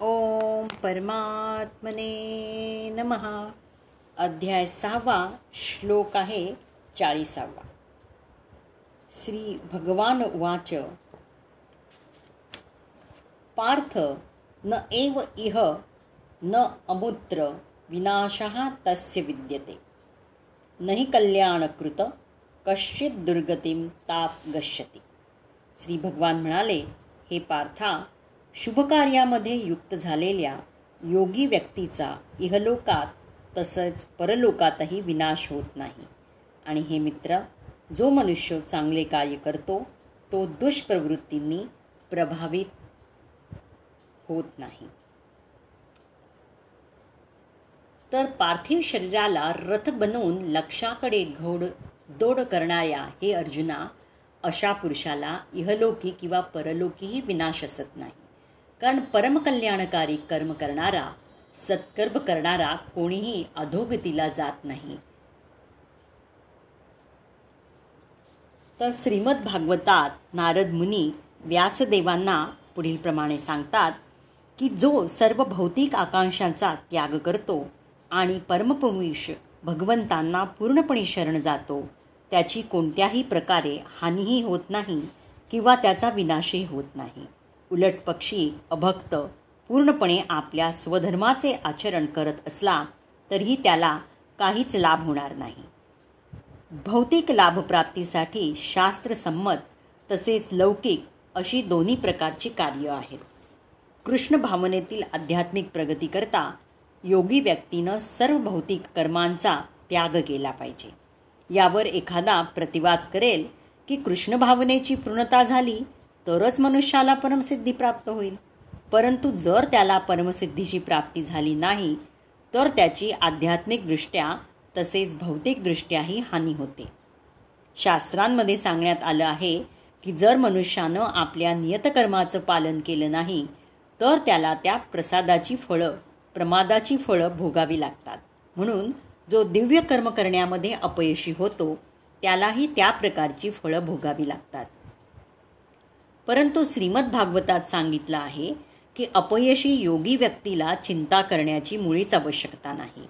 ओम परमात्मने नमः. अध्याय सहावा श्लोक आहे चाळीसावा. श्री भगवान उवाच पार्थ न एव इह न अमुत्र विनाशः तस्य विद्यते. नहि कल्याणकृत कश्चित दुर्गतीम ताप गच्छति. श्री भगवान म्हणाले हे पार्था शुभकार्यामध्ये युक्त झालेल्या योगी व्यक्तीचा इहलोकात तसंच परलोकातही विनाश होत नाही. आणि हे मित्र जो मनुष्य चांगले कार्य करतो तो दुष्प्रवृत्तींनी प्रभावित होत नाही. तर पार्थिव शरीराला रथ बनवून लक्षाकडे घोड दोड करणाऱ्या हे अर्जुना अशा पुरुषाला इहलोकी किंवा परलोकीही विनाश असत नाही. कारण परमकल्याणकारी कर्म करणारा सत्कर्म करणारा कोणीही अधोगतीला जात नाही. तर श्रीमद भागवतात नारद मुनी व्यासदेवांना पुढील प्रमाणे सांगतात की जो सर्व भौतिक आकांक्षांचा त्याग करतो आणि परमपुरुष भगवंतांना पूर्णपणे शरण जातो त्याची कोणत्याही प्रकारे हानीही होत नाही किंवा त्याचा विनाशही होत नाही. उलट पक्षी अभक्त पूर्णपणे आपल्या स्वधर्माचे आचरण करत असला तरीही त्याला काहीच लाभ होणार नाही. भौतिक लाभप्राप्तीसाठी शास्त्रसंमत तसेच लौकिक अशी दोन्ही प्रकारची कार्य आहेत. कृष्ण भावनेतील आध्यात्मिक प्रगतीकरता योगी व्यक्तीनं सर्व भौतिक कर्मांचा त्याग केला पाहिजे. यावर एखादा प्रतिवाद करेल की कृष्ण भावनेची पूर्णता झाली तरच मनुष्याला परमसिद्धी प्राप्त होईल. परंतु जर त्याला परमसिद्धीची प्राप्ती झाली नाही तर त्याची आध्यात्मिकदृष्ट्या तसेच भौतिकदृष्ट्याही हानी होते. शास्त्रांमध्ये सांगण्यात आलं आहे की जर मनुष्यानं आपल्या नियतकर्माचं पालन केलं नाही तर त्याला त्या प्रसादाची फळं प्रमादाची फळं भोगावी लागतात. म्हणून जो दिव्य कर्म करण्यामध्ये अपयशी होतो त्यालाही त्या प्रकारची फळं भोगावी लागतात. परंतु श्रीमद भागवतात सांगितलं आहे की अपयशी योगी व्यक्तीला चिंता करण्याची मुळीच आवश्यकता नाही.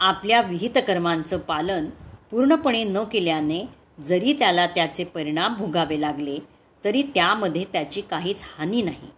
आपल्या विहित कर्मांचं पालन पूर्णपणे न केल्याने जरी त्याला त्याचे परिणाम भोगावे लागले तरी त्यामध्ये त्याची काहीच हानी नाही.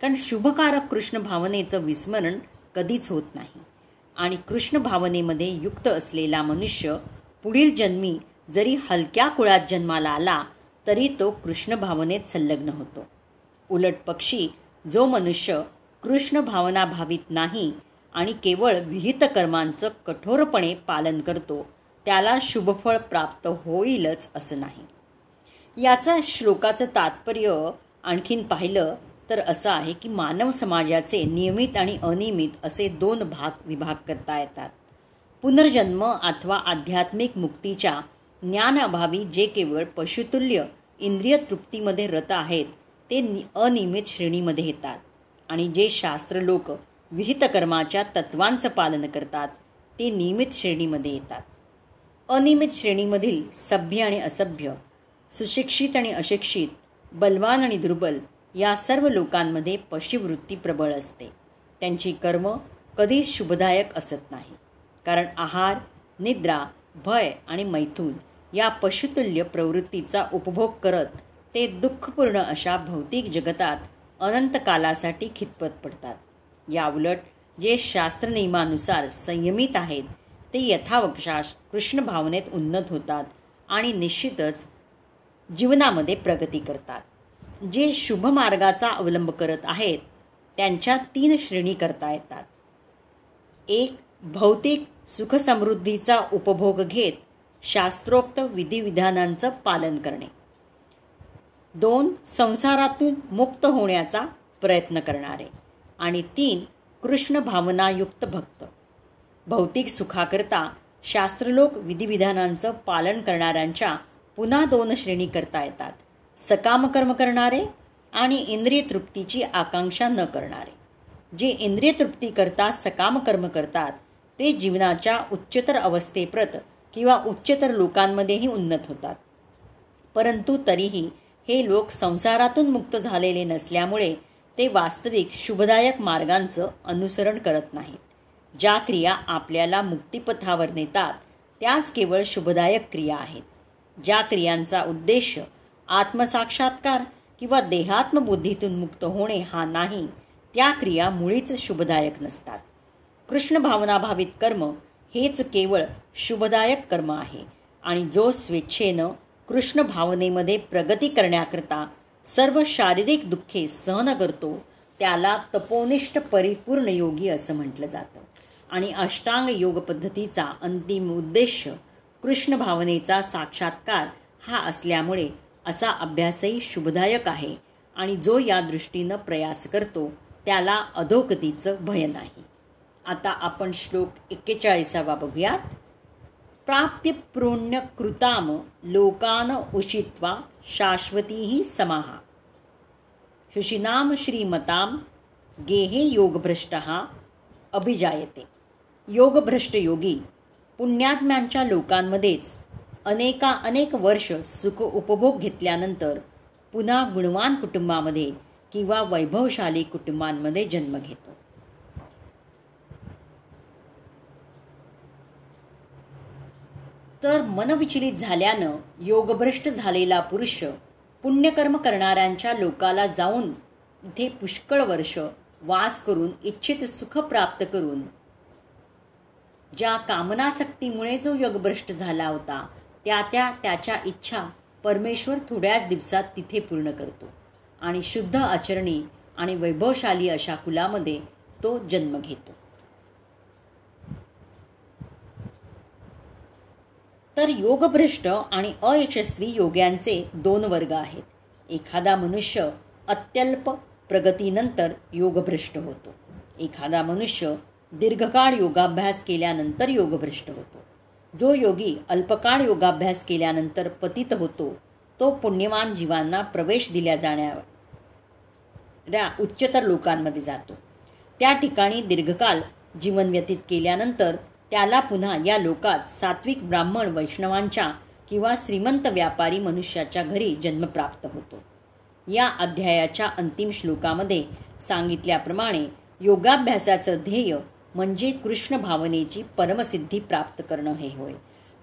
कारण शुभकारक कृष्ण भावनेचं विस्मरण कधीच होत नाही. आणि कृष्ण भावनेमध्ये युक्त असलेला मनुष्य पुढील जन्मी जरी हलक्या कुळात जन्माला आला तरी तो कृष्ण भावनेत संलग्न होतो. उलट पक्षी जो मनुष्य कृष्ण भावना भावित नाही आणि केवळ विहित कर्मांचं कठोरपणे पालन करतो त्याला शुभफळ प्राप्त होईलच असं नाही. याचा श्लोकाचं तात्पर्य आणखीन पाहिलं तर असं आहे की मानव समाजाचे नियमित आणि अनियमित असे दोन भाग विभाग करता येतात. पुनर्जन्म अथवा आध्यात्मिक मुक्तीच्या ज्ञानाभावी जे केवळ पशुतुल्य इंद्रिय तृप्तीमध्ये रत आहेत ते अनियमित श्रेणीमध्ये येतात. आणि जे शास्त्र लोक विहित कर्माच्या तत्वांचं पालन करतात ते नियमित श्रेणीमध्ये येतात. अनियमित श्रेणीमधील सभ्य आणि असभ्य सुशिक्षित आणि अशिक्षित बलवान आणि दुर्बल या सर्व लोकांमध्ये पशुवृत्ती प्रबळ असते. त्यांची कर्म कधीच शुभदायक असत नाही. कारण आहार निद्रा भय आणि मैथून या पशुतुल्य प्रवृत्तीचा उपभोग करत ते दुःखपूर्ण अशा भौतिक जगतात अनंत कालासाठी खितपत पडतात. या उलट जे शास्त्र नियमानुसार संयमित आहेत ते यथावकाश कृष्ण भावनेत उन्नत होतात आणि निश्चितच जीवनामध्ये प्रगती करतात. जे शुभ मार्गाचा अवलंब करत आहेत त्यांच्या तीन श्रेणी करता येतात. एक भौतिक सुखसमृद्धीचा उपभोग घेत शास्त्रोक्त विधिविधानांचं पालन करणे. दोन संसारातून मुक्त होण्याचा प्रयत्न करणारे. आणि तीन कृष्ण भावनायुक्त भक्त. भौतिक सुखाकरता शास्त्रलोक विधिविधानांचं पालन करणाऱ्यांच्या पुन्हा दोन श्रेणी करता येतात. सकाम कर्म करणारे आणि इंद्रिय तृप्तीची आकांक्षा न करणारे. जे इंद्रिय तृप्ती करता सकाम कर्म करतात ते जीवनाच्या उच्चतर अवस्थेप्रत किंवा उच्चतर लोकांमध्येही उन्नत होतात. परंतु तरीही हे लोक संसारातून मुक्त झालेले नसल्यामुळे ते वास्तविक शुभदायक मार्गांचं अनुसरण करत नाहीत. ज्या क्रिया आपल्याला मुक्तिपथावर नेतात त्याच केवळ शुभदायक क्रिया आहेत. ज्या क्रियांचा उद्देश आत्मसाक्षात्कार किंवा देहात्मबुद्धीतून मुक्त होणे हा नाही त्या क्रिया मुळीच शुभदायक नसतात. कृष्ण भावनाभावित कर्म हेच केवळ शुभदायक कर्म आहे. आणि जो स्वेच्छेनं कृष्ण भावनेमध्ये प्रगती करण्याकरता सर्व शारीरिक दुःखे सहन करतो त्याला तपोनिष्ठ परिपूर्ण योगी असं म्हटलं जातं. आणि अष्टांग योग पद्धतीचा अंतिम उद्देश कृष्ण भावनेचा साक्षात्कार हा असल्यामुळे असा अभ्यासही शुभदायक आहे. आणि जो या दृष्टीनं प्रयास करतो त्याला अधोगतीचं भय नाही. आता आपण श्लोक एक्केचाळीसावा बघूयात. प्राप्य कृताम लोकान उषित्वा शाश्वतीही समाहा शुशिनाम श्रीमताम गेहे योगभ्रष्ट अभिजायते। योगभ्रष्ट योगी पुण्यात्म्यांच्या लोकांमध्येच अनेका अनेक वर्ष सुख उपभोग घेतल्यानंतर पुन्हा गुणवान कुटुंबामध्ये किंवा वैभवशाली कुटुंबांमध्ये जन्म घेतो. तर मनविचलित झाल्यानं योगभ्रष्ट झालेला पुरुष पुण्यकर्म करणाऱ्यांच्या लोकाला जाऊन इथे पुष्कळ वर्ष वास करून इच्छित सुख प्राप्त करून ज्या कामनासक्तीमुळे जो योगभ्रष्ट झाला होता त्या त्या त्याच्या इच्छा परमेश्वर थोड्याच दिवसात तिथे पूर्ण करतो. आणि शुद्ध आचरणी आणि वैभवशाली अशा कुलामध्ये तो जन्म घेतो. तर योगभ्रष्ट आणि अयशस्वी योग्यांचे दोन वर्ग आहेत. एखादा मनुष्य अत्यल्प प्रगतीनंतर योगभ्रष्ट होतो. एखादा मनुष्य दीर्घकाळ योगाभ्यास केल्यानंतर योगभ्रष्ट होतो. जो योगी अल्पकाळ योगाभ्यास केल्यानंतर पतित होतो तो पुण्यवान जीवांना प्रवेश दिल्या जाणाऱ्या उच्चतर लोकांमध्ये जातो. त्या ठिकाणी दीर्घकाल जीवन व्यतीत केल्यानंतर त्याला पुन्हा या लोकात सात्विक ब्राह्मण वैष्णवांच्या किंवा श्रीमंत व्यापारी मनुष्याच्या घरी जन्म प्राप्त होतो. या अध्यायाच्या अंतिम श्लोकामध्ये सांगितल्याप्रमाणे योगाभ्यासाचं ध्येय म्हणजे कृष्ण भावनेची परमसिद्धी प्राप्त करणं हे होय.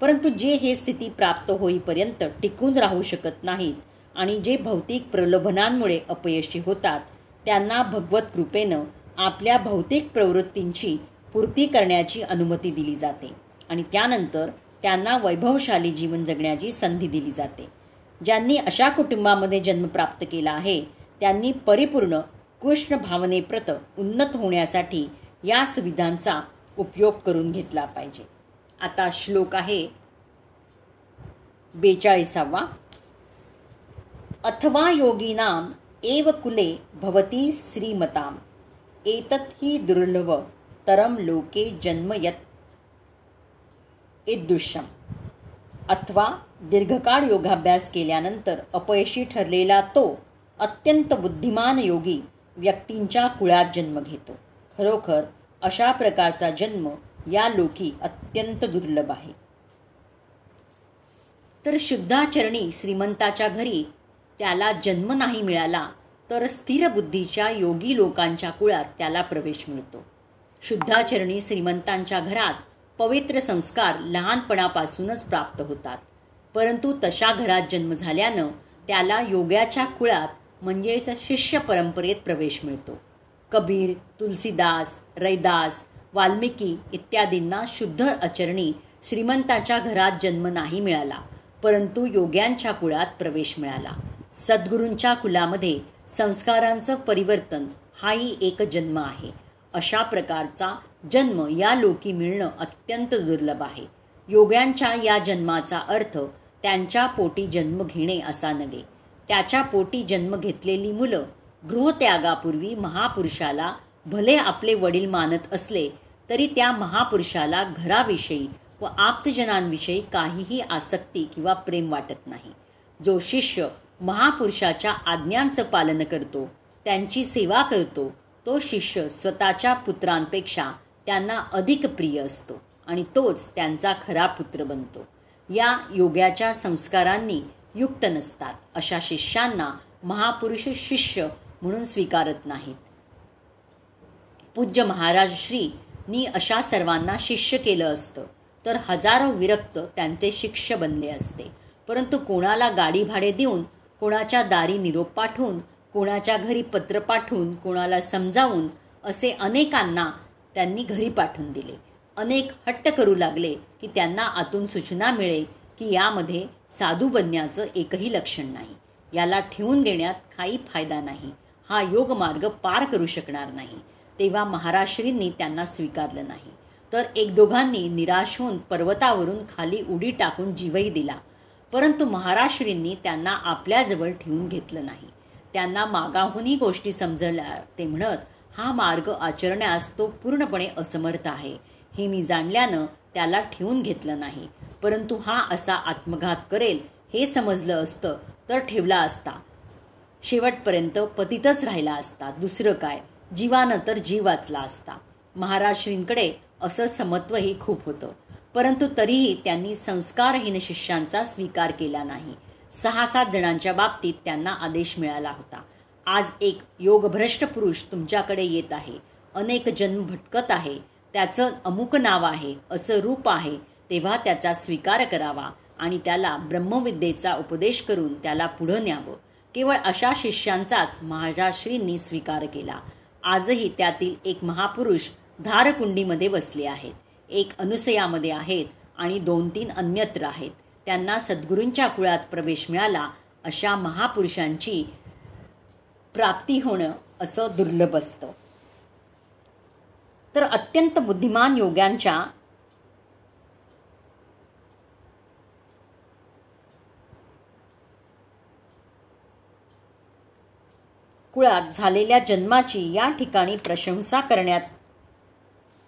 परंतु जे हे स्थिती प्राप्त होईपर्यंत टिकून राहू शकत नाहीत आणि जे भौतिक प्रलोभनांमुळे अपयशी होतात त्यांना भगवत कृपेनं आपल्या भौतिक प्रवृत्तींची पूर्ती करण्याची अनुमती दिली जाते आणि त्यानंतर त्यांना वैभवशाली जीवन जगण्याची संधी दिली जाते. ज्यांनी अशा कुटुंबामध्ये जन्म प्राप्त केला आहे त्यांनी परिपूर्ण कृष्ण भावनेप्रत उन्नत होण्यासाठी या सुविधांचा उपयोग करून घेतला पाहिजे. आता श्लोक आहे बेचाळीसावा. अथवा योगीनाम एव कुले भवती श्रीमताम. एतत ही दुर्लभ तरम लोके जन्म यत इदृश्यम अथवा दीर्घकाळ योगाभ्यास केल्यानंतर अपयशी ठरलेला तो अत्यंत बुद्धिमान योगी व्यक्तींच्या कुळात जन्म घेतो. खरोखर अशा प्रकारचा जन्म या लोकी अत्यंत दुर्लभ आहे. तर शुद्धाचरणी श्रीमंताच्या घरी त्याला जन्म नाही मिळाला तर स्थिर बुद्धीच्या योगी लोकांच्या कुळात त्याला प्रवेश मिळतो. शुद्धाचरणी श्रीमंतांच्या घरात पवित्र संस्कार लहानपणापासूनच प्राप्त होतात. परंतु तशा घरात जन्म झाल्यानं त्याला योग्याच्या कुळात म्हणजेच शिष्य परंपरेत प्रवेश मिळतो. कबीर तुलसीदास रैदास वाल्मिकी इत्यादींना शुद्ध आचरणी श्रीमंताच्या घरात जन्म नाही मिळाला परंतु योग्यांच्या कुळात प्रवेश मिळाला. सद्गुरूंच्या कुलामध्ये संस्कारांचं परिवर्तन हाही एक जन्म आहे. अशा प्रकारचा जन्म या लोकी मिळणं अत्यंत दुर्लभ आहे. योग्यांच्या या जन्माचा अर्थ त्यांच्या पोटी जन्म घेणे असा नव्हे. त्याच्या पोटी जन्म घेतलेली मुलं गृहत्यागापूर्वी महापुरुषाला भले आपले वडील मानत असले तरी त्या महापुरुषाला घराविषयी व आप्तजनांविषयी काहीही आसक्ती किंवा प्रेम वाटत नाही. जो शिष्य महापुरुषाच्या आज्ञांचं पालन करतो त्यांची सेवा करतो तो शिष्य स्वतःच्या पुत्रांपेक्षा त्यांना अधिक प्रिय असतो आणि तोच त्यांचा खरा पुत्र बनतो. या योग्याच्या संस्कारांनी युक्त नसतात अशा शिष्यांना महापुरुष शिष्य म्हणून स्वीकारत नाहीत. पूज्य महाराज श्रीनी अशा सर्वांना शिष्य केलं असतं तर हजारो विरक्त त्यांचे शिष्य बनले असते. परंतु कोणाला गाडी भाडे देऊन कोणाच्या दारी निरोप पाठवून कोणाच्या घरी पत्र पाठवून कोणाला समजावून असे अनेकांना त्यांनी घरी पाठवून दिले. अनेक हट्ट करू लागले की त्यांना आतून सूचना मिळे की यामध्ये साधू बनण्याचं एकही लक्षण नाही. याला ठेवून घेण्यात काही फायदा नाही. हा योग मार्ग पार करू शकणार नाही. तेव्हा महाराष्ट्रींनी त्यांना स्वीकारलं नाही. तर एक दोघांनी निराश होऊन पर्वतावरून खाली उडी टाकून जीवही दिला. परंतु महाराष्ट्रींनी त्यांना आपल्याजवळ ठेवून घेतलं नाही. त्यांना मागाहूनही गोष्टी समजल्या. ते म्हणत हा मार्ग आचरण्यास तो पूर्णपणे असमर्थ आहे. हे मी जाणल्यानं त्याला ठेवून घेतलं नाही. परंतु हा असा आत्मघात करेल हे समजलं असतं तर ठेवला असता. शेवटपर्यंत पतीतच राहिला असता. दुसरं काय? जीवानं तर जीव वाचला असता. महाराज असं समत्वही खूप होतं. परंतु तरीही त्यांनी संस्कारहीन शिष्यांचा स्वीकार केला नाही. सहा सात जणांच्या बाबतीत त्यांना आदेश मिळाला होता. आज एक योगभ्रष्ट पुरुष तुमच्याकडे येत आहे. अनेक जन्म भटकत आहे. त्याचं अमुक नाव आहे असं रूप आहे. तेव्हा त्याचा स्वीकार करावा आणि त्याला ब्रह्मविद्येचा उपदेश करून त्याला पुढं न्यावं. केवळ अशा शिष्यांचाच महाराश्रींनी स्वीकार केला. आजही त्यातील एक महापुरुष धारकुंडीमध्ये बसले आहेत. एक अनुसयामध्ये आहेत आणि दोन तीन अन्यत्र आहेत. त्यांना सद्गुरूंच्या कुळात प्रवेश मिळाला अशा महापुरुषांची प्राप्ती होणं असं दुर्लभ असतं. तर अत्यंत बुद्धिमान योग्यांच्या कुळात झालेल्या जन्माची या ठिकाणी प्रशंसा करण्यात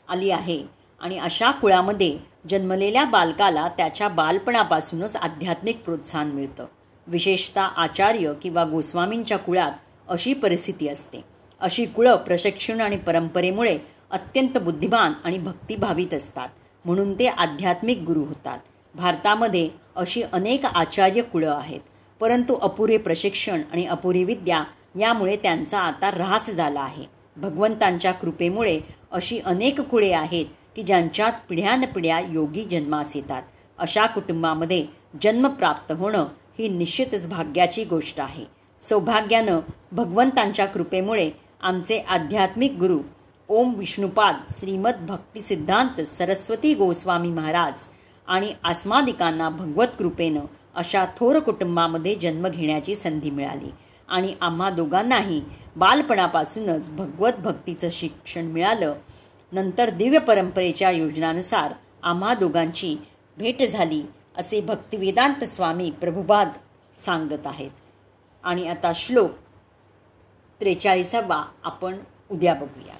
आली आहे. आणि अशा कुळामध्ये जन्मलेल्या बालकाला त्याच्या बालपणापासूनच आध्यात्मिक प्रोत्साहन मिळतं. विशेषतः आचार्य किंवा गोस्वामींच्या कुळात अशी परिस्थिती असते. अशी कुळं प्रशिक्षण आणि परंपरेमुळे अत्यंत बुद्धिमान आणि भक्तिभावित असतात. म्हणून ते आध्यात्मिक गुरु होतात. भारतामध्ये अशी अनेक आचार्य कुळं आहेत. परंतु अपुरे प्रशिक्षण आणि अपुरी विद्या यामुळे त्यांचा आता ऱ्हास झाला आहे. भगवंतांच्या कृपेमुळे अशी अनेक कुळे आहेत की ज्यांच्यात पिढ्यानपिढ्या योगी जन्मास येतात. अशा कुटुंबामध्ये जन्म प्राप्त होणं ही निश्चितच भाग्याची गोष्ट आहे. सौभाग्यानं भगवंतांच्या कृपेमुळे आमचे आध्यात्मिक गुरु ओम विष्णुपाद श्रीमद भक्तिसिद्धांत सरस्वती गोस्वामी महाराज आणि आस्मादिकांना भगवत कृपेनं अशा थोर कुटुंबामध्ये जन्म घेण्याची संधी मिळाली. आणि आम्हा दोघांनाही बालपणापासूनच भगवत भक्तीचं शिक्षण मिळालं. नंतर दिव्य परंपरेच्या योजनानुसार आम्हा दोघांची भेट झाली असे भक्तिवेदांत स्वामी प्रभुबाद सांगत आहेत. आणि आता श्लोक त्रेचाळीसावा आपण उद्या बघूया